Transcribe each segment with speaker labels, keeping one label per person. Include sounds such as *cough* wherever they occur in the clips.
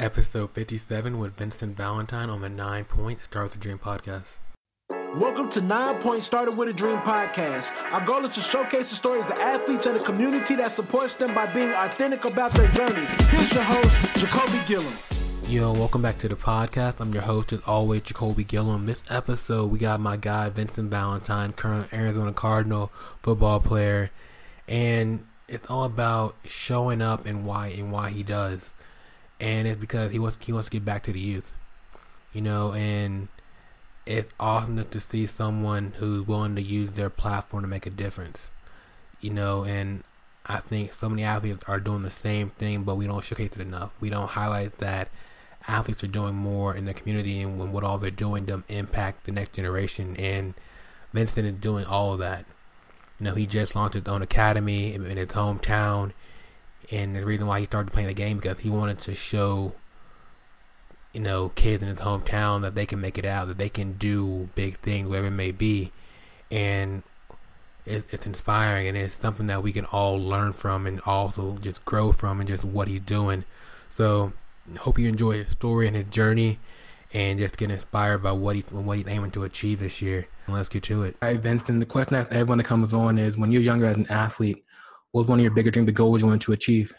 Speaker 1: Episode 57 with Vincent Valentine on the Nine Point Start with a Dream podcast.
Speaker 2: Welcome to Nine Point Started with a Dream podcast. Our goal is to showcase the stories of athletes and the community that supports them by being authentic about their journey. Here's your host, Jacoby Gillum.
Speaker 1: Yo, welcome back to the podcast. I'm your host, as always, Jacoby Gillum. This episode, we got my guy, Vincent Valentine, current Arizona Cardinal football player. And it's all about showing up and why and why he does and it's because he wants he wants to get back to the youth, you know, and it's awesome to see someone who's willing to use their platform to make a difference, you know, and I think so many athletes are doing the same thing, but we don't showcase it enough. We don't highlight that athletes are doing more in the community and when what all they're doing to impact the next generation. And Vincent is doing all of that. You know, he just launched his own academy in, in his hometown and the reason why he started playing the game because he wanted to show you know kids in his hometown that they can make it out that they can do big things whatever it may be and it's, it's inspiring and it's something that we can all learn from and also just grow from and just what he's doing so hope you enjoy his story and his journey and just get inspired by what he what he's aiming to achieve this year. Let's get to it. All right, Vincent. The question that everyone that comes on is: When you're younger as an athlete, what was one of your bigger dreams, the goals you wanted to achieve?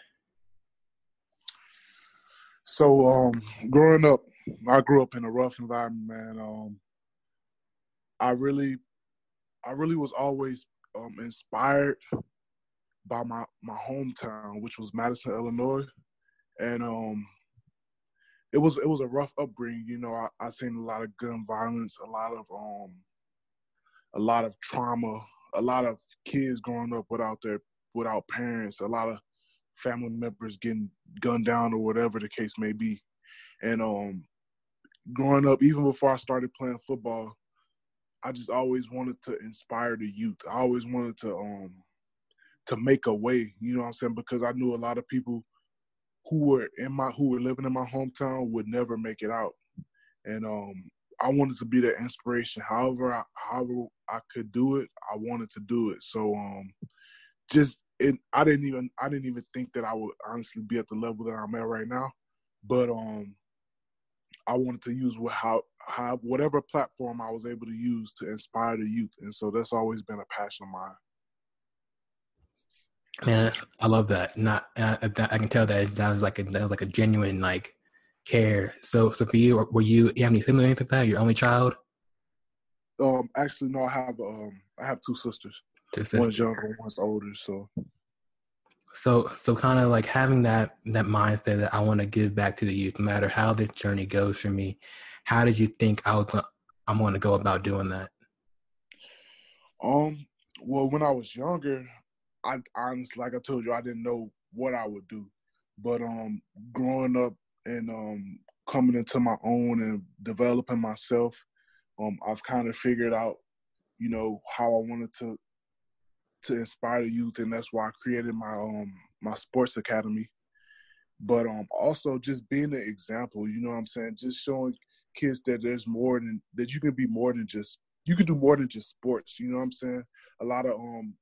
Speaker 3: So, um, growing up, I grew up in a rough environment, man. Um, I really, I really was always um, inspired by my my hometown, which was Madison, Illinois, and um, it was it was a rough upbringing. You know, I, I seen a lot of gun violence, a lot of um, a lot of trauma, a lot of kids growing up without their without parents, a lot of family members getting gunned down or whatever the case may be. And um, growing up, even before I started playing football, I just always wanted to inspire the youth. I always wanted to um to make a way, you know what I'm saying? Because I knew a lot of people who were in my who were living in my hometown would never make it out. And um I wanted to be that inspiration. However I however I could do it, I wanted to do it. So um just it, I didn't even I didn't even think that I would honestly be at the level that I'm at right now. But um, I wanted to use what how how whatever platform I was able to use to inspire the youth, and so that's always been a passion of mine.
Speaker 1: Man, I love that. Not I, I can tell that that was like a that was like a genuine like care. So so for you, were you you have any siblings like that? Your only child?
Speaker 3: Um, actually, no. I have um, I have two sisters. One's younger, one's older. So,
Speaker 1: so, so kind of like having that that mindset that I want to give back to the youth, no matter how the journey goes for me. How did you think I was gonna, I'm going to go about doing that?
Speaker 3: Um. Well, when I was younger, I honestly, like I told you, I didn't know what I would do. But um, growing up and um, coming into my own and developing myself, um, I've kind of figured out, you know, how I wanted to to inspire the youth, and that's why I created my um my sports academy. But um also just being an example, you know what I'm saying? Just showing kids that there's more than that you can be more than just you can do more than just sports, you know what I'm saying? A lot of um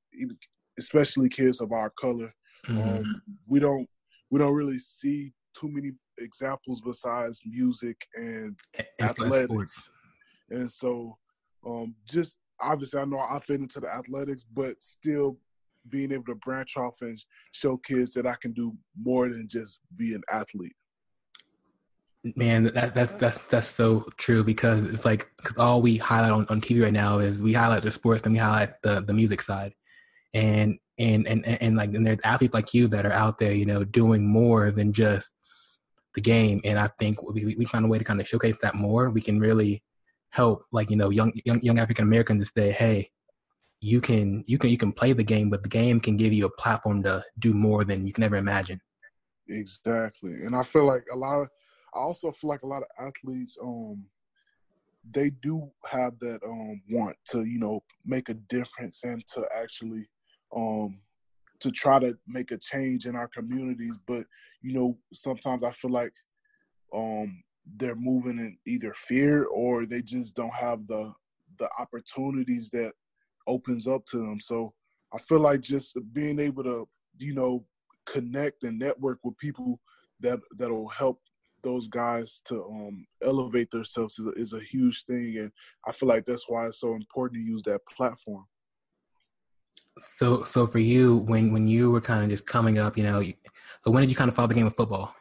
Speaker 3: especially kids of our color, mm-hmm. um we don't we don't really see too many examples besides music and, and athletics. And so um just obviously I know I fit into the athletics, but still being able to branch off and show kids that I can do more than just be an athlete.
Speaker 1: Man, that, that's that's that's so true because it's like cause all we highlight on, on TV right now is we highlight the sports and we highlight the, the music side, and and and and like and there's athletes like you that are out there, you know, doing more than just the game. And I think we we find a way to kind of showcase that more. We can really help like you know young young, young African Americans to say, hey, you can you can you can play the game, but the game can give you a platform to do more than you can ever imagine.
Speaker 3: Exactly, and I feel like a lot of I also feel like a lot of athletes um they do have that um want to you know make a difference and to actually um to try to make a change in our communities but you know sometimes i feel like um they're moving in either fear or they just don't have the the opportunities that opens up to them. So I feel like just being able to, you know, connect and network with people that that'll help those guys to um, elevate themselves is a, is a huge thing, and I feel like that's why it's so important to use that platform.
Speaker 1: So, so for you, when when you were kind of just coming up, you know, so when did you kind of follow the game of football?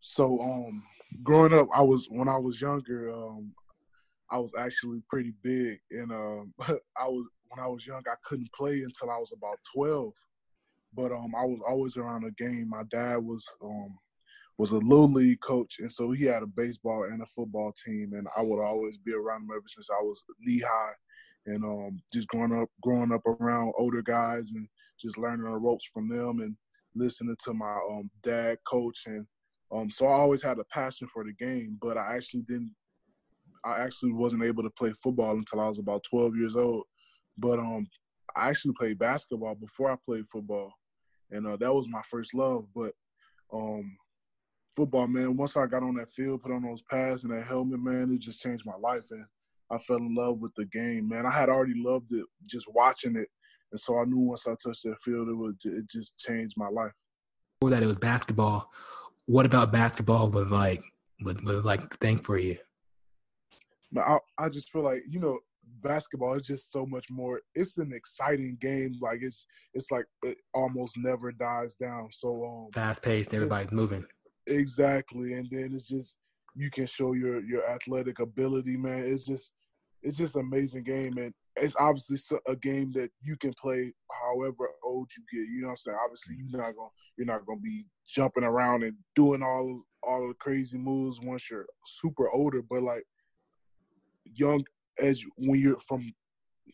Speaker 3: So, um, growing up, I was when I was younger, um, I was actually pretty big, and um, *laughs* I was when I was young, I couldn't play until I was about twelve. But um, I was always around the game. My dad was um, was a little league coach, and so he had a baseball and a football team, and I would always be around him ever since I was knee high, and um, just growing up, growing up around older guys, and just learning the ropes from them, and listening to my um, dad coach, and um, so I always had a passion for the game, but I actually didn't. I actually wasn't able to play football until I was about 12 years old, but um, I actually played basketball before I played football, and uh, that was my first love. But um, football, man. Once I got on that field, put on those pads and that helmet, man, it just changed my life, and I fell in love with the game, man. I had already loved it just watching it, and so I knew once I touched that field, it would it just changed my life.
Speaker 1: Before that, it was basketball. What about basketball was like was, like thing for you?
Speaker 3: I, I just feel like you know basketball is just so much more it's an exciting game like it's it's like it almost never dies down so um
Speaker 1: fast paced everybody's moving
Speaker 3: Exactly, and then it's just you can show your your athletic ability, man. It's just it's just an amazing game, and it's obviously a game that you can play however old you get. You know what I'm saying? Obviously, you're not gonna you're not gonna be jumping around and doing all all the crazy moves once you're super older, but like young as when you're from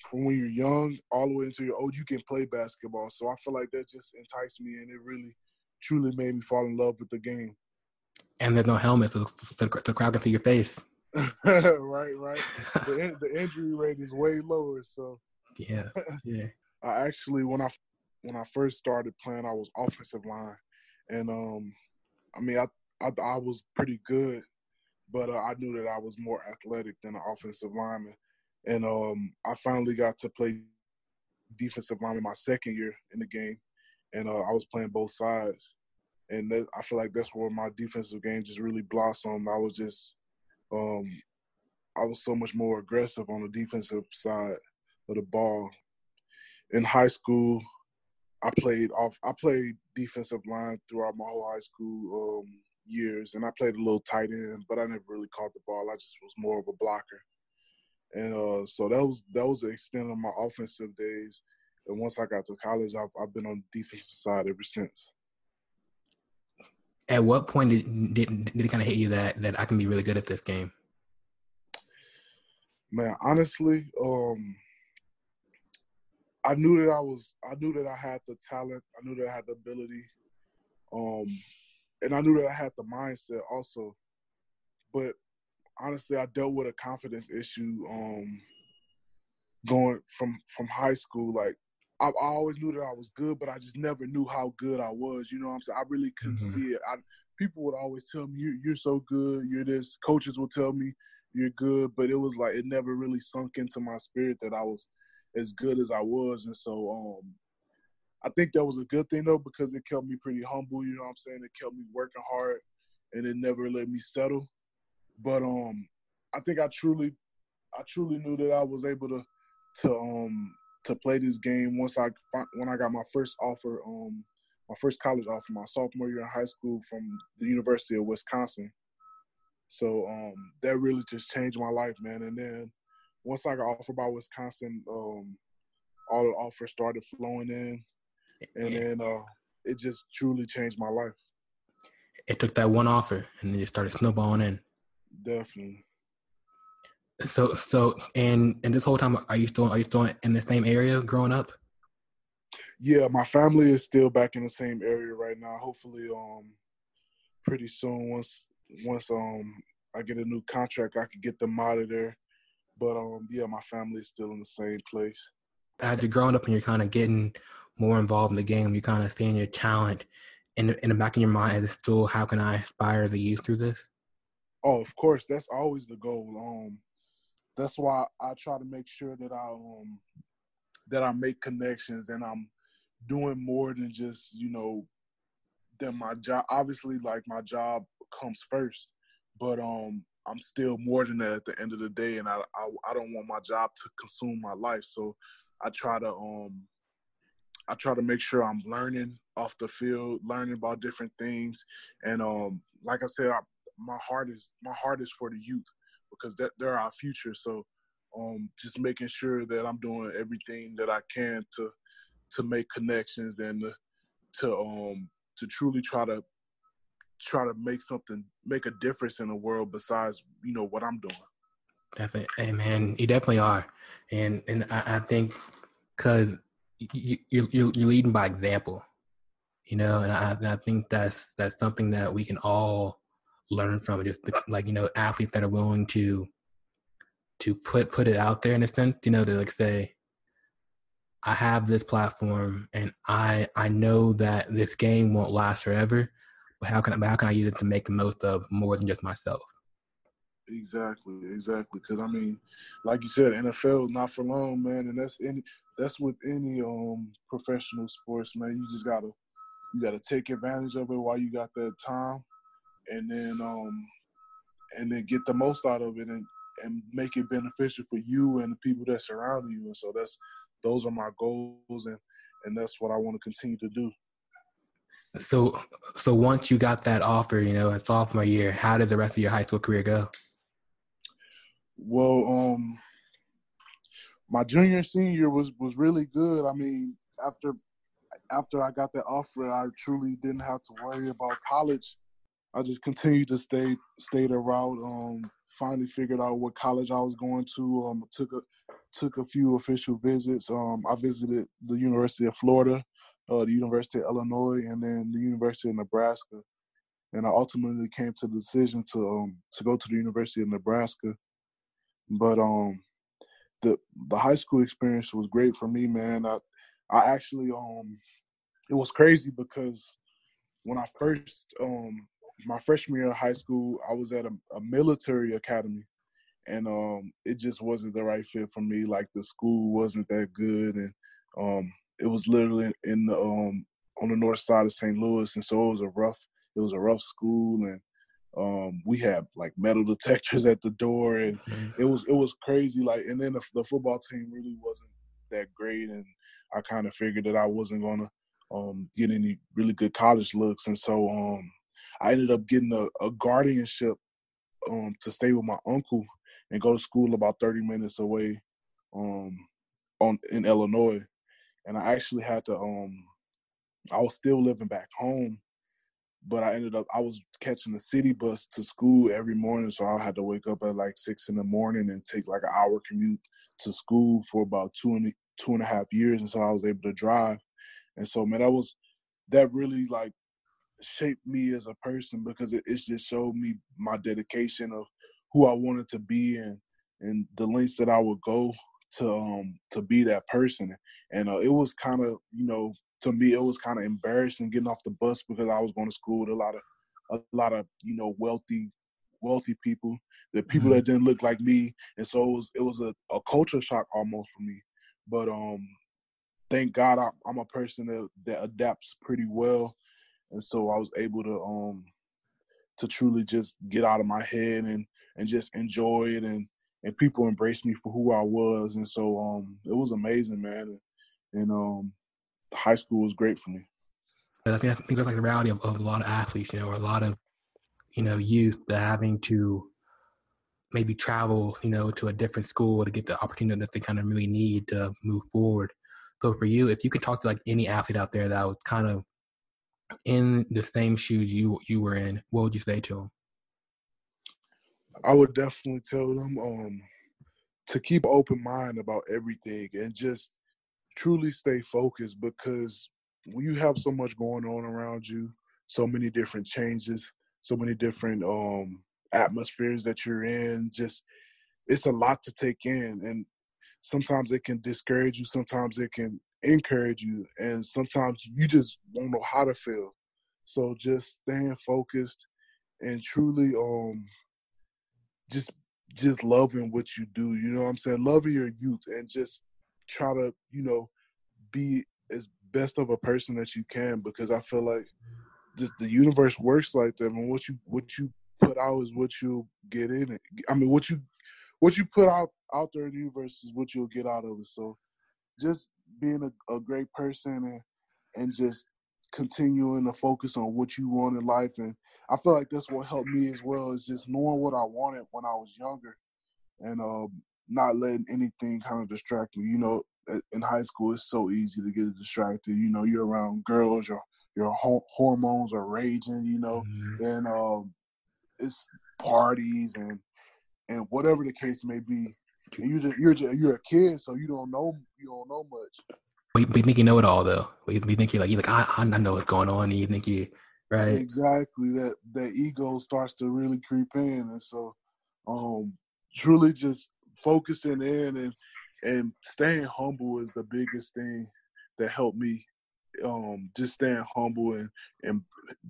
Speaker 3: from when you're young all the way until you're old, you can play basketball. So I feel like that just enticed me, and it really truly made me fall in love with the game
Speaker 1: and there's no helmet, so the, the crowd can see your face. *laughs*
Speaker 3: right, right. The, *laughs* the injury rate is way lower, so
Speaker 1: yeah, *laughs* yeah.
Speaker 3: I actually when I when I first started playing, I was offensive line, and um, I mean, I I, I was pretty good, but uh, I knew that I was more athletic than an offensive lineman, and um, I finally got to play defensive lineman my second year in the game, and uh, I was playing both sides, and that, I feel like that's where my defensive game just really blossomed. I was just, um, I was so much more aggressive on the defensive side of the ball. In high school, I played off. I played defensive line throughout my whole high school um, years, and I played a little tight end, but I never really caught the ball. I just was more of a blocker, and uh, so that was that was the extent of my offensive days. And once I got to college, I've, I've been on the defensive side ever since
Speaker 1: at what point did, did, did it kind of hit you that that I can be really good at this game?
Speaker 3: Man, honestly, um, I knew that I was. I knew that I had the talent. I knew that I had the ability, um, and I knew that I had the mindset also. But honestly, I dealt with a confidence issue um, going from from high school. Like I, I, always knew that I was good, but I just never knew how good I was. You know what I'm saying? I really couldn't mm-hmm. see it. I, people would always tell me, you, "You're so good. You're this." Coaches would tell me, "You're good," but it was like it never really sunk into my spirit that I was as good as I was, and so um, I think that was a good thing though because it kept me pretty humble. You know what I'm saying? It kept me working hard, and it never let me settle. But um, I think I truly, I truly knew that I was able to to um to play this game once I when I got my first offer, um, my first college offer, my sophomore year in high school from the University of Wisconsin. So um, that really just changed my life, man. And then once I got offered by Wisconsin, um, all the offers started flowing in, and then uh, it just truly changed my life.
Speaker 1: It took that one offer, and then it started snowballing in.
Speaker 3: Definitely.
Speaker 1: So so and and this whole time are you still are you still in the same area growing up?
Speaker 3: Yeah, my family is still back in the same area right now. Hopefully, um, pretty soon once once um I get a new contract, I could get them out of there. But um, yeah, my family is still in the same place.
Speaker 1: As you're growing up and you're kind of getting more involved in the game, you're kind of seeing your talent in the, in the back of your mind. Is it still how can I inspire the youth through this?
Speaker 3: Oh, of course, that's always the goal. Um, that's why I try to make sure that I um that I make connections and I'm doing more than just you know than my job. Obviously, like my job comes first. But um, I'm still more than that at the end of the day, and I, I I don't want my job to consume my life. So I try to um I try to make sure I'm learning off the field, learning about different things, and um like I said, I, my heart is my heart is for the youth because that they're our future. So um just making sure that I'm doing everything that I can to to make connections and to, to um to truly try to try to make something make a difference in the world besides you know what I'm doing.
Speaker 1: Definitely, hey man, you definitely are, and and I, I think because you, you you're leading by example, you know, and I and I think that's that's something that we can all learn from. it. Just like you know, athletes that are willing to to put put it out there in a sense, you know, to like say, I have this platform and I I know that this game won't last forever, but how can I how can I use it to make the most of more than just myself?
Speaker 3: Exactly, exactly. Because I mean, like you said, NFL not for long, man, and that's any that's with any um professional sports, man. You just gotta you gotta take advantage of it while you got that time, and then um and then get the most out of it and and make it beneficial for you and the people that surround you. And so that's those are my goals, and and that's what I want to continue to do.
Speaker 1: So, so once you got that offer, you know, in sophomore year, how did the rest of your high school career go?
Speaker 3: Well, um, my junior senior was was really good. I mean, after after I got that offer, I truly didn't have to worry about college. I just continued to stay stay the route. Um, finally figured out what college I was going to. Um, took a took a few official visits. Um, I visited the University of Florida, uh, the University of Illinois, and then the University of Nebraska. And I ultimately came to the decision to um, to go to the University of Nebraska but um, the the high school experience was great for me, man. I I actually um, it was crazy because when I first um my freshman year of high school, I was at a, a military academy, and um, it just wasn't the right fit for me. Like the school wasn't that good, and um, it was literally in the um on the north side of St. Louis, and so it was a rough it was a rough school, and um, we had like metal *laughs* detectors at the door, and mm-hmm. it was it was crazy. Like, and then the, the, football team really wasn't that great, and I kind of figured that I wasn't gonna um, get any really good college looks, and so um, I ended up getting a, a guardianship um, to stay with my uncle and go to school about 30 minutes away um, on in Illinois, and I actually had to. Um, I was still living back home but I ended up I was catching the city bus to school every morning, so I had to wake up at like six in the morning and take like an hour commute to school for about two and two and a half years and so I was able to drive. And so, man, that was that really like shaped me as a person because it, it just showed me my dedication of who I wanted to be and and the lengths that I would go to um to be that person. And uh, it was kind of you know to me it was kind of embarrassing getting off the bus because I was going to school with a lot of a lot of you know wealthy wealthy people, the people mm-hmm. that didn't look like me, and so it was it was a, a culture shock almost for me. But um, thank God I, I'm a person that that adapts pretty well, and so I was able to um to truly just get out of my head and and just enjoy it and and people embraced me for who I was, and so um it was amazing, man. And, and um high school was great for me.
Speaker 1: I think I think that's like the reality of, of a lot of athletes, you know, or a lot of you know youth that having to maybe travel, you know, to a different school to get the opportunity that they kind of really need to move forward. So for you, if you could talk to like any athlete out there that was kind of in the same shoes you you were in, what would you say to them?
Speaker 3: I would definitely tell them um, to keep open mind about everything and just truly stay focused because when you have so much going on around you, so many different changes, so many different um atmospheres that you're in, just it's a lot to take in and sometimes it can discourage you, sometimes it can encourage you, and sometimes you just won't know how to feel. So just staying focused and truly um just just loving what you do, you know what I'm saying? Loving your youth and just try to, you know, be as best of a person that you can because I feel like just the universe works like that. And what you what you put out is what you'll get in it. I mean, what you what you put out out there in the universe is what you'll get out of it. So, just being a, a great person and and just continuing to focus on what you want in life and I feel like that's what helped me as well is just knowing what I wanted when I was younger and um, not letting anything kind of distract me. You know, in high school, it's so easy to get distracted. You know, you're around girls, your your hormones are raging. You know, mm-hmm. and um, it's parties and and whatever the case may be. You just you're just, you're a kid, so you don't know you don't know much.
Speaker 1: We, we think you know it all though. We, we think you like you like I I know what's going on. And you think you right
Speaker 3: exactly that that ego starts to really creep in, and so um truly just focusing in and and staying humble is the biggest thing that helped me um just staying humble and and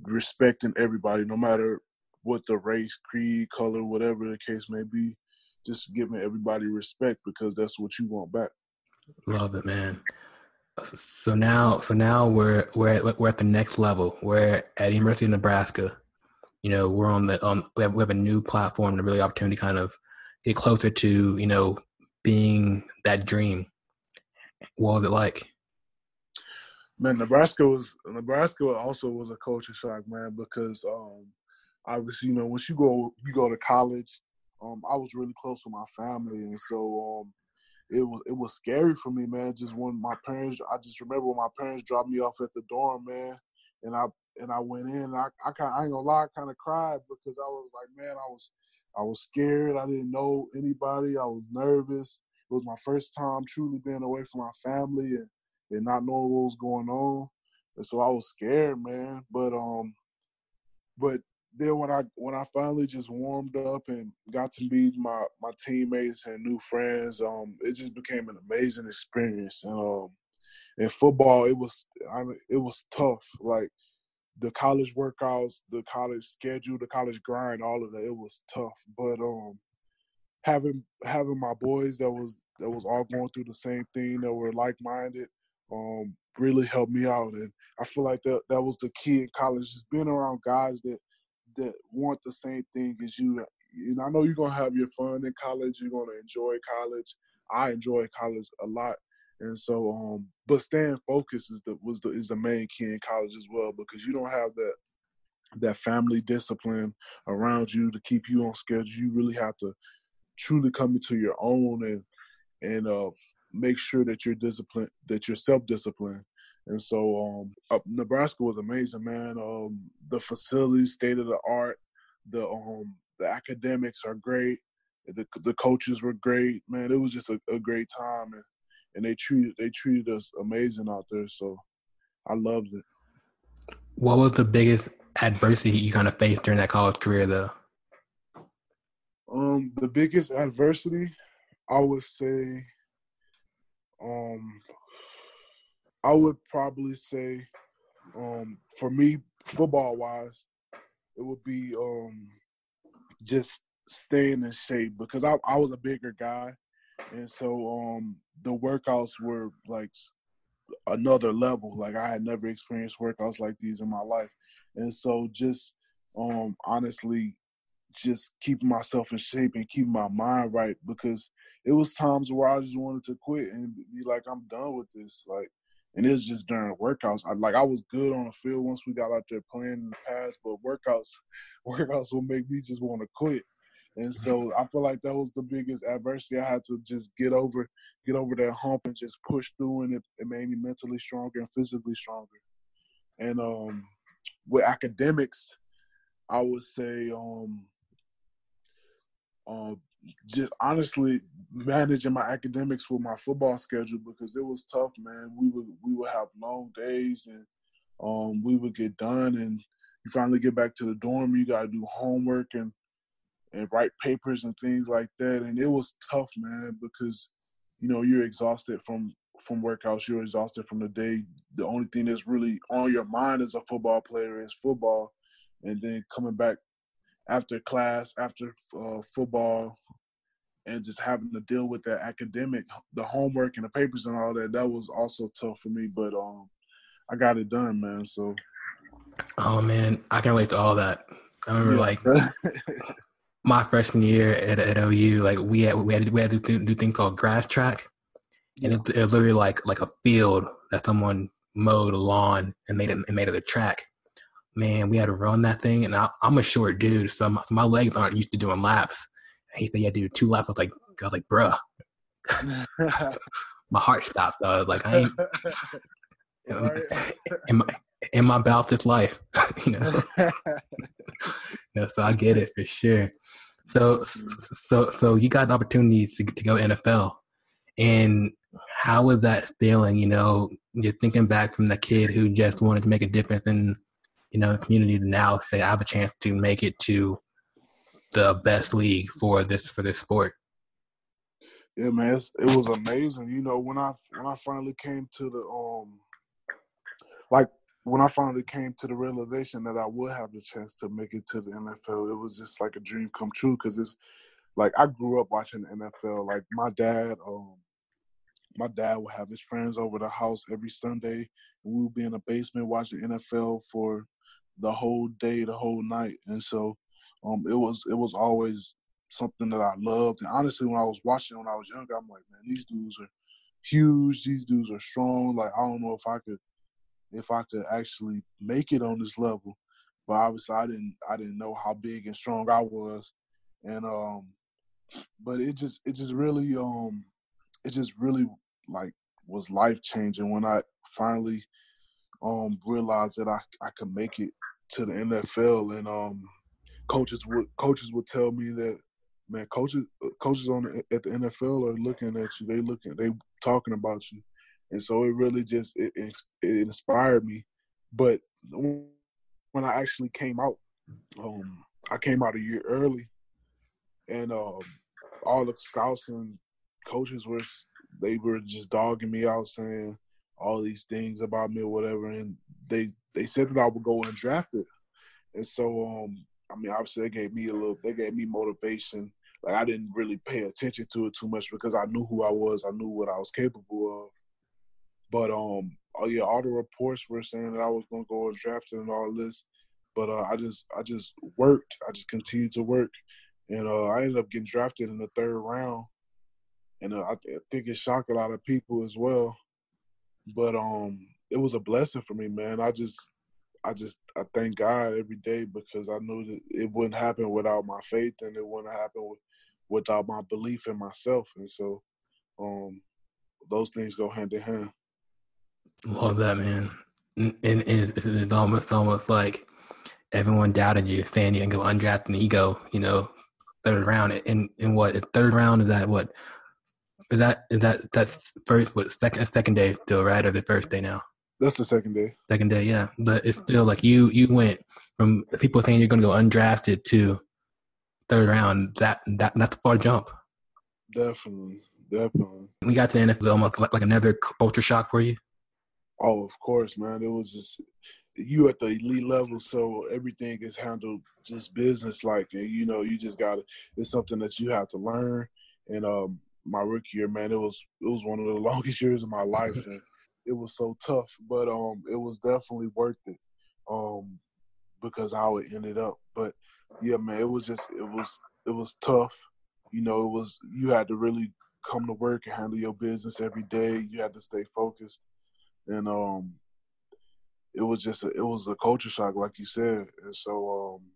Speaker 3: respecting everybody no matter what the race creed color whatever the case may be just giving everybody respect because that's what you want back
Speaker 1: love it man so now so now we're we're at, we're at the next level we're at university of nebraska you know we're on the on we have, we have a new platform and a really opportunity kind of get closer to you know being that dream? What was it like?
Speaker 3: Man, Nebraska was Nebraska also was a culture shock, man, because um obviously, you know, once you go you go to college, um, I was really close with my family and so um it was it was scary for me, man. Just when my parents I just remember when my parents dropped me off at the dorm, man, and I and I went in I I, kinda, I ain't gonna lie, kinda cried because I was like, man, I was I was scared. I didn't know anybody. I was nervous. It was my first time truly being away from my family and, and not knowing what was going on. And so I was scared, man. But um but then when I when I finally just warmed up and got to meet my my teammates and new friends, um, it just became an amazing experience. And um, in football, it was I mean, it was tough. Like the college workouts, the college schedule, the college grind, all of that, it was tough. But um having having my boys that was that was all going through the same thing, that were like minded, um, really helped me out. And I feel like that that was the key in college, just being around guys that that want the same thing as you. And I know you're gonna have your fun in college, you're gonna enjoy college. I enjoy college a lot. And so, um, but staying focused is the was the is the main key in college as well because you don't have that that family discipline around you to keep you on schedule. You really have to truly come into your own and and uh, make sure that you're disciplined, that you're self disciplined. And so, um, uh, Nebraska was amazing, man. Um, the facilities, state of the art, the um, the academics are great. The the coaches were great, man. It was just a, a great time, and and they treated they treated us amazing out there. So I loved it.
Speaker 1: What was the biggest adversity you kind of faced during that college career, though?
Speaker 3: Um, the biggest adversity, I would say, um, I would probably say, um, for me, football wise, it would be um, just staying in shape because I, I was a bigger guy. And so um the workouts were like another level. Like i had never experienced workouts like these in my life. And so just um honestly just keeping myself in shape and keeping my mind right because it was times where I just wanted to quit and be like, I'm done with this. Like, and it's just during workouts. I like I was good on the field once we got out there playing in the past, but workouts, *laughs* workouts will make me just want to quit. And so *laughs* I feel like that was the biggest adversity I had to just get over, get over that hump and just push through and it, it made me mentally stronger and physically stronger. And um with academics, I would say um uh, just honestly managing my academics with my football schedule because it was tough, man. We would we would have long days and um we would get done and you finally get back to the dorm, you gotta do homework and and write papers and things like that. And it was tough, man, because you know you're exhausted from from workouts. You're exhausted from the day. The only thing that's really on your mind as a football player is football, and then coming back after class, after uh, football, and just having to deal with that academic, the homework and the papers and all that. That was also tough for me, but um, I got it done, man. So
Speaker 1: Oh man, I can relate to all that. I remember yeah. like my freshman year at, at OU, like we had we had to, we had to do, do thing called grass track, and yeah. it, it, was literally like like a field that someone mowed a lawn and made it and made it a track. Man, we had to run that thing, and I, am a short dude, so my, so my, legs aren't used to doing laps. He said, "Yeah, do two laps." I was like, I was like, "Bruh." *laughs* my heart stopped. I was like, I ain't. *laughs* *laughs* in my in my bout this life, you know. yeah, so I get it for sure. So so so you got the opportunity to to go NFL, and how was that feeling? You know, you're thinking back from the kid who just wanted to make a difference in you know the community to now say I have a chance to make it to the best league for this for this sport.
Speaker 3: Yeah, man, it was amazing. You know, when I when I finally came to the um, like when I finally came to the realization that I would have the chance to make it to the NFL, it was just like a dream come true. Because it's like I grew up watching the NFL. Like my dad, um, my dad would have his friends over the house every Sunday, and we would be in the basement watching NFL for the whole day, the whole night. And so, um, it was it was always something that I loved. And honestly, when I was watching when I was younger, I'm like, man, these dudes are huge. These dudes are strong. Like I don't know if I could if I could actually make it on this level. But obviously I didn't I didn't know how big and strong I was. And um but it just it just really um it just really like was life changing when I finally um realized that I I could make it to the NFL and um coaches would coaches would tell me that man, coaches coaches on at the NFL are looking at you. They looking, they talking about you, and so it really just it, it, it inspired me. But when I actually came out, um, I came out a year early, and um, all the scouts and coaches were they were just dogging me out, saying all these things about me or whatever, and they they said that I would go undrafted, and so um I mean, obviously they gave me a little, they gave me motivation. Like I didn't really pay attention to it too much because I knew who I was, I knew what I was capable of. But um, oh yeah, all the reports were saying that I was gonna go undrafted and all this, but uh, I just, I just worked. I just continued to work, and uh, I ended up getting drafted in the third round, and uh, I, I think it shocked a lot of people as well. But um, it was a blessing for me, man. I just I just I thank God every day because I knew that it wouldn't happen without my faith and it wouldn't happen without my belief in myself. And so, um, those things go hand in hand.
Speaker 1: Love that, man. And, it's, it's almost almost like everyone doubted you, you can go undrafted, and you go, you know, third round. In in what third round is that? What is that? Is that that's first? What second second day still right or the first day now?
Speaker 3: That's the second day.
Speaker 1: Second day, yeah. But it's still like you you went from people saying you're going to go undrafted to third round. That that that's a far jump.
Speaker 3: Definitely, definitely.
Speaker 1: We got to the NFL almost like, like another culture shock for you.
Speaker 3: Oh, of course, man. It was just you at the elite level, so everything is handled just business like, and you know, you just got to. It's something that you have to learn. And um, my rookie year, man, it was it was one of the *laughs* longest years of my life, *laughs* and it was so tough, but um, it was definitely worth it, um, because how it ended up. But yeah, man, it was just it was it was tough. You know, it was you had to really come to work and handle your business every day. You had to stay focused, and um, it was just a, it was a culture shock, like you said, and so um,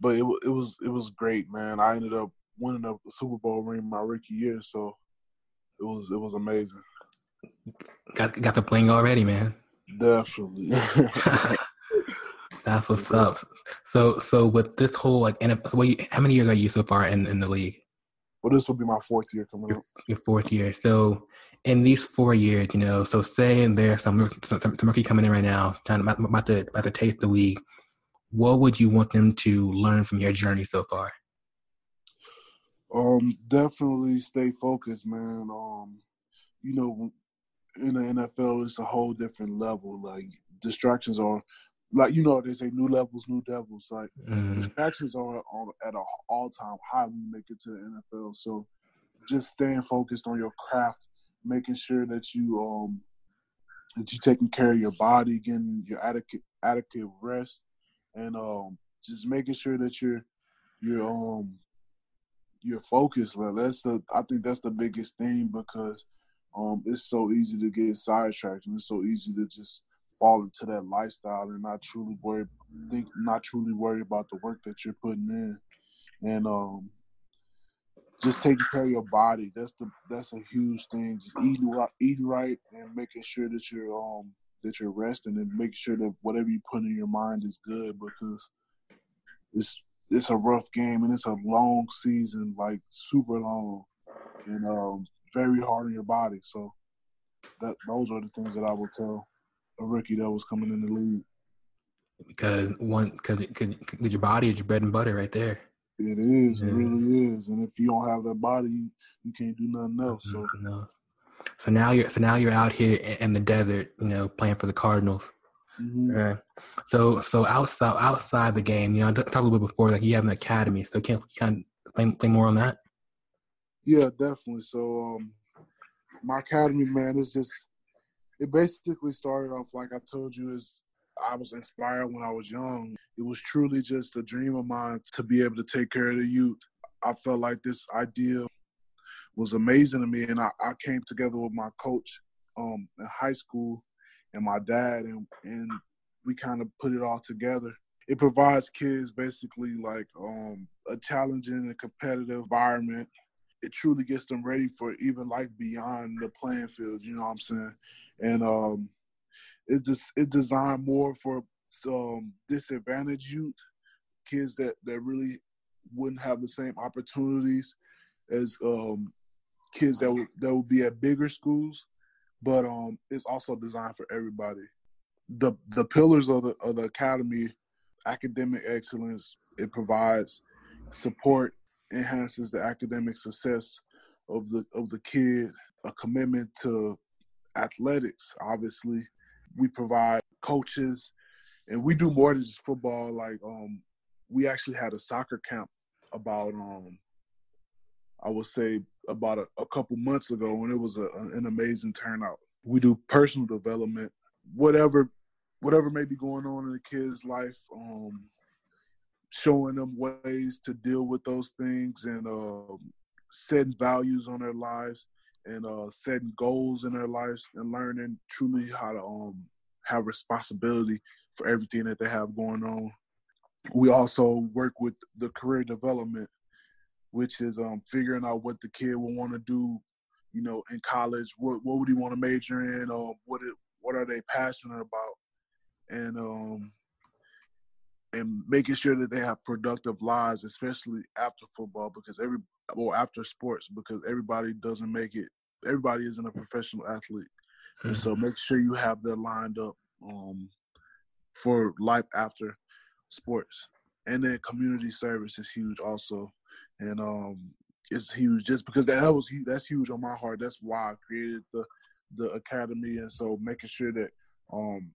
Speaker 3: but it it was it was great, man. I ended up winning a Super Bowl ring my rookie year, so it was it was amazing.
Speaker 1: Got got the bling already, man.
Speaker 3: Definitely. *laughs*
Speaker 1: That's what's up. So so with this whole like NFL, what you, how many years are you so far in, in the league?
Speaker 3: Well, this will be my fourth year coming
Speaker 1: your, up. Your fourth year. So in these four years, you know, so say there's some some, some rookie coming in right now, trying to about, about to about to taste the league. What would you want them to learn from your journey so far?
Speaker 3: Um, definitely stay focused, man. Um, you know, in the NFL, it's a whole different level. Like distractions are, like you know, they say new levels, new devils. Like mm. distractions are on, at an all time high when you make it to the NFL. So just staying focused on your craft, making sure that you um that you taking care of your body, getting your adequate adequate rest and um, just making sure that you're you're um you're focused. Like that's the I think that's the biggest thing because um it's so easy to get sidetracked and it's so easy to just fall into that lifestyle and not truly worry think not truly worry about the work that you're putting in. And um just taking care of your body that's the that's a huge thing. Just eating right eating right and making sure that you're um that you're resting and making sure that whatever you put in your mind is good because it's it's a rough game and it's a long season like super long. And um very hard on your body so that those are the things that I will tell a rookie that was coming in the league.
Speaker 1: Because one, because because your body is your bread and butter right there.
Speaker 3: It is. Yeah. It really is. And if you don't have that body, you, you can't do nothing else. So.
Speaker 1: No. So now you're so now you're out here in the desert, you know, playing for the Cardinals. Mm-hmm. Right. So so outside outside the game, you know, I talked a little bit before, like you have an academy. So can kind of explain, explain more on that?
Speaker 3: Yeah, definitely. So um, my academy, man, is just it basically started off like I told you is I was inspired when I was young. It was truly just a dream of mine to be able to take care of the youth. I felt like this idea was amazing to me, and I, I came together with my coach um, in high school and my dad, and and we kind of put it all together. It provides kids basically like um, a challenging and competitive environment it truly gets them ready for even life beyond the playing field. You know what I'm saying? And um, it's just it's designed more for um, disadvantaged youth, kids that that really wouldn't have the same opportunities as um, kids that would that would be at bigger schools. But um, it's also designed for everybody. The the pillars of the of the academy, academic excellence. It provides support enhances the academic success of the of the kid. A commitment to athletics, obviously. We provide coaches, and we do more than just football. Like, um, we actually had a soccer camp about, um, I would say, about a, a couple months ago, and it was a, an amazing turnout. We do personal development, whatever, whatever may be going on in the kid's life. Um, showing them ways to deal with those things and uh, setting values on their lives and uh, setting goals in their lives and learning truly how to um, have responsibility for everything that they have going on. We also work with the career development, which is um, figuring out what the kid will want to do, you know, in college. What what would he want to major in? Or um, what it, what are they passionate about? And um, and making sure that they have productive lives, especially after football, because every or after sports, because everybody doesn't make it. Everybody isn't a professional athlete, mm-hmm. and so mm-hmm. make sure you have that lined up um, for life after sports. And then community service is huge also, and um, it's huge just because that was that's huge on my heart. That's why I created the the academy, and so making sure that um,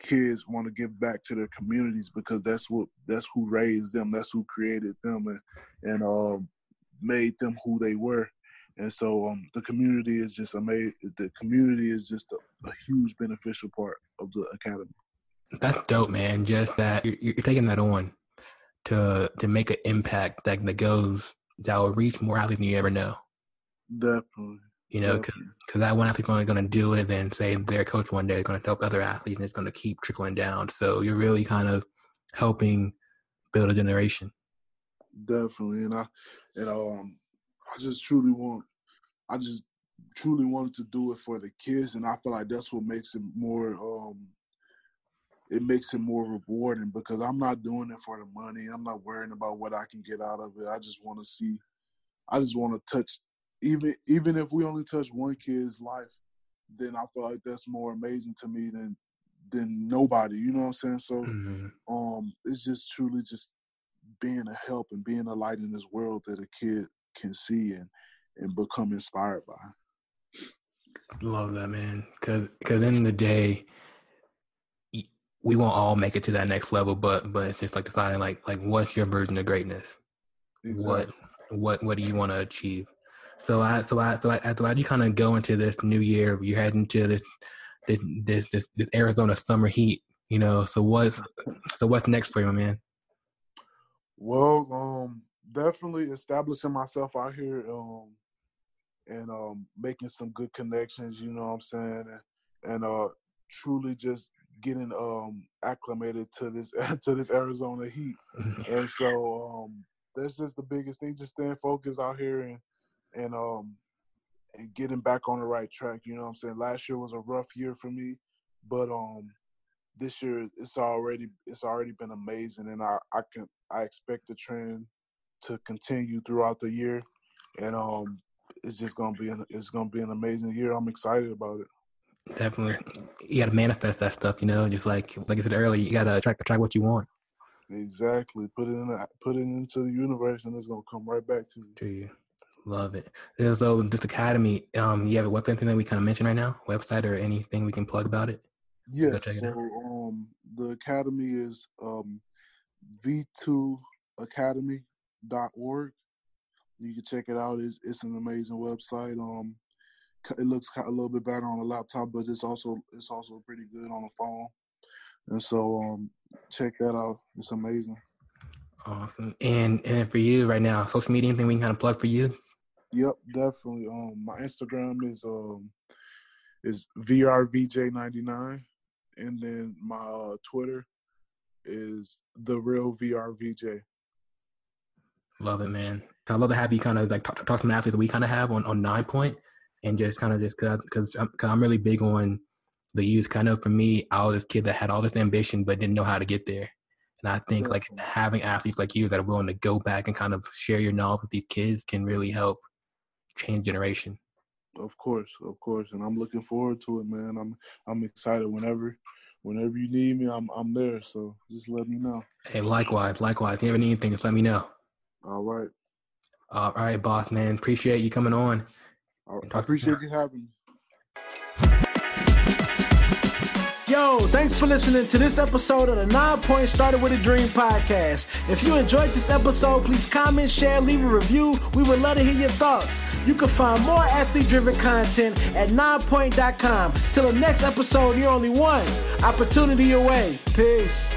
Speaker 3: kids want to give back to their communities because that's what that's who raised them that's who created them and and uh, made them who they were. And so um, the community is just amazing the community is just a, a, huge beneficial part of the academy.
Speaker 1: That's dope man. Just that you're, you're taking that on to to make an impact that, that goes that will reach more athletes than you ever know.
Speaker 3: Definitely
Speaker 1: you know, because that one athlete's only going to do it, and say their coach one day is going to help other athletes, and it's going to keep trickling down. So you're really kind of helping build a generation.
Speaker 3: Definitely, and I, and um, I just truly want, I just truly wanted to do it for the kids, and I feel like that's what makes it more, um, it makes it more rewarding because I'm not doing it for the money. I'm not worrying about what I can get out of it. I just want to see, I just want to touch even even if we only touch one kid's life, then I feel like that's more amazing to me than than nobody. You know what I'm saying? So mm-hmm. um it's just truly just being a help and being a light in this world that a kid can see and and become inspired by.
Speaker 1: Love that man, because because in the day, we won't all make it to that next level, but but it's just like deciding like like what's your version of greatness? Exactly. What what what do you want to achieve? So I so I so I, so I you kind of go into this new year, you're heading to this this, this this this Arizona summer heat. You know, so what's so what's next for you, man?
Speaker 3: Well, um, definitely establishing myself out here, um, and um, making some good connections. You know what I'm saying, and, and uh, truly just getting um acclimated to this *laughs* to this Arizona heat. *laughs* and so um, that's just the biggest thing. Just staying focused out here and and um and getting back on the right track. You know what I'm saying? Last year was a rough year for me, but um this year it's already it's already been amazing and I, I can I expect the trend to continue throughout the year and um it's just gonna be an it's gonna be an amazing year. I'm excited about it.
Speaker 1: Definitely. You gotta manifest that stuff, you know, just like like I said earlier, you gotta attract attract what you want.
Speaker 3: Exactly. Put it in put it into the universe and it's gonna come right back to you.
Speaker 1: To you. Love it. So this academy, um, you have a website thing that we kind of mentioned right now, website or anything we can plug about it?
Speaker 3: Yes. So um, the academy is um, v2academy.org. You can check it out. It's, it's an amazing website. Um, it looks a little bit better on a laptop, but it's also it's also pretty good on the phone. And so um, check that out. It's amazing.
Speaker 1: Awesome. And and for you right now, social media, anything we can kind of plug for you?
Speaker 3: Yep, definitely. Um, my Instagram is um is vrvj99, and then my uh, Twitter is the real vrvj.
Speaker 1: Love it, man. I love to have you kind of like talk, talk to some athletes that we kind of have on on nine point, and just kind of just because I'm, cause I'm really big on the youth. Kind of for me, I was this kid that had all this ambition but didn't know how to get there. And I think like having athletes like you that are willing to go back and kind of share your knowledge with these kids can really help change generation.
Speaker 3: Of course, of course, and I'm looking forward to it, man. I'm I'm excited. Whenever, whenever you need me, I'm I'm there. So just let me know.
Speaker 1: Hey, likewise, likewise. If you ever need anything, just let me know.
Speaker 3: All right.
Speaker 1: all right, boss man. Appreciate you coming on.
Speaker 3: I appreciate you having me.
Speaker 2: Yo, thanks for listening to this episode of the Nine Point Started with a Dream podcast. If you enjoyed this episode, please comment, share, leave a review. We would love to hear your thoughts. You can find more athlete driven content at ninepoint.com. Till the next episode, you're only one opportunity away. Peace.